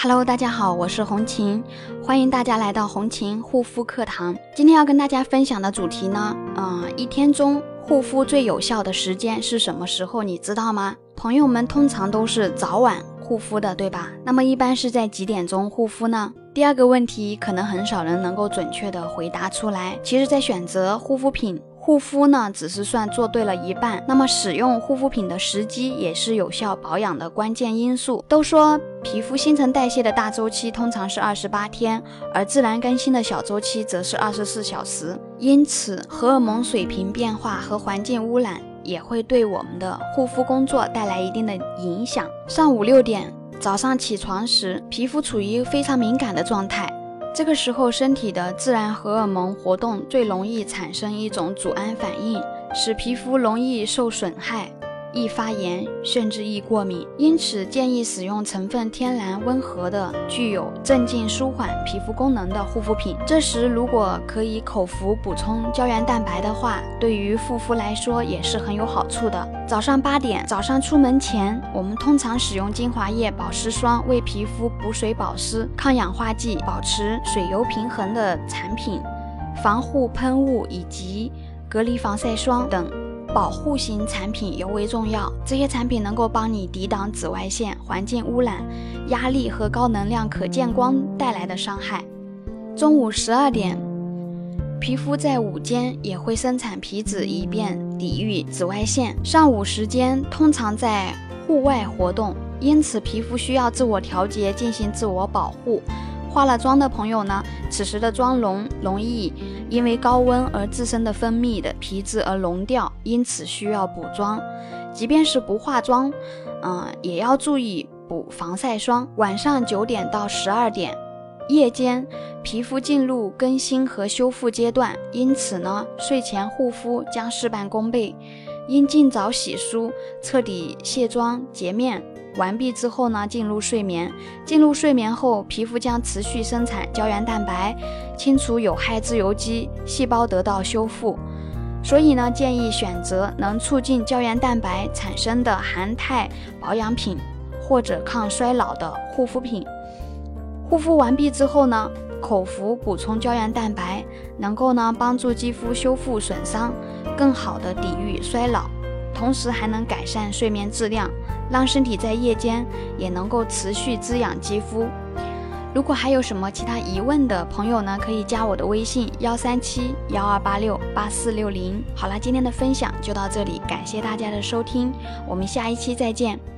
Hello，大家好，我是红琴，欢迎大家来到红琴护肤课堂。今天要跟大家分享的主题呢，嗯，一天中护肤最有效的时间是什么时候？你知道吗？朋友们通常都是早晚护肤的，对吧？那么一般是在几点钟护肤呢？第二个问题可能很少人能够准确的回答出来。其实，在选择护肤品。护肤呢，只是算做对了一半。那么使用护肤品的时机也是有效保养的关键因素。都说皮肤新陈代谢的大周期通常是二十八天，而自然更新的小周期则是二十四小时。因此，荷尔蒙水平变化和环境污染也会对我们的护肤工作带来一定的影响。上午六点早上起床时，皮肤处于非常敏感的状态。这个时候，身体的自然荷尔蒙活动最容易产生一种阻胺反应，使皮肤容易受损害。易发炎，甚至易过敏，因此建议使用成分天然、温和的、具有镇静、舒缓皮肤功能的护肤品。这时，如果可以口服补充胶原蛋白的话，对于护肤来说也是很有好处的。早上八点，早上出门前，我们通常使用精华液、保湿霜为皮肤补水保湿，抗氧化剂、保持水油平衡的产品、防护喷雾以及隔离防晒霜等。保护型产品尤为重要，这些产品能够帮你抵挡紫外线、环境污染、压力和高能量可见光带来的伤害。中午十二点，皮肤在午间也会生产皮脂，以便抵御紫外线。上午时间通常在户外活动，因此皮肤需要自我调节，进行自我保护。化了妆的朋友呢，此时的妆容容易因为高温而自身的分泌的皮脂而溶掉，因此需要补妆。即便是不化妆，嗯，也要注意补防晒霜。晚上九点到十二点，夜间皮肤进入更新和修复阶段，因此呢，睡前护肤将事半功倍。应尽早洗漱，彻底卸妆洁面。完毕之后呢，进入睡眠。进入睡眠后，皮肤将持续生产胶原蛋白，清除有害自由基，细胞得到修复。所以呢，建议选择能促进胶原蛋白产生的含肽保养品或者抗衰老的护肤品。护肤完毕之后呢，口服补充胶原蛋白，能够呢帮助肌肤修复损伤，更好的抵御衰老。同时还能改善睡眠质量，让身体在夜间也能够持续滋养肌肤。如果还有什么其他疑问的朋友呢，可以加我的微信幺三七幺二八六八四六零。好了，今天的分享就到这里，感谢大家的收听，我们下一期再见。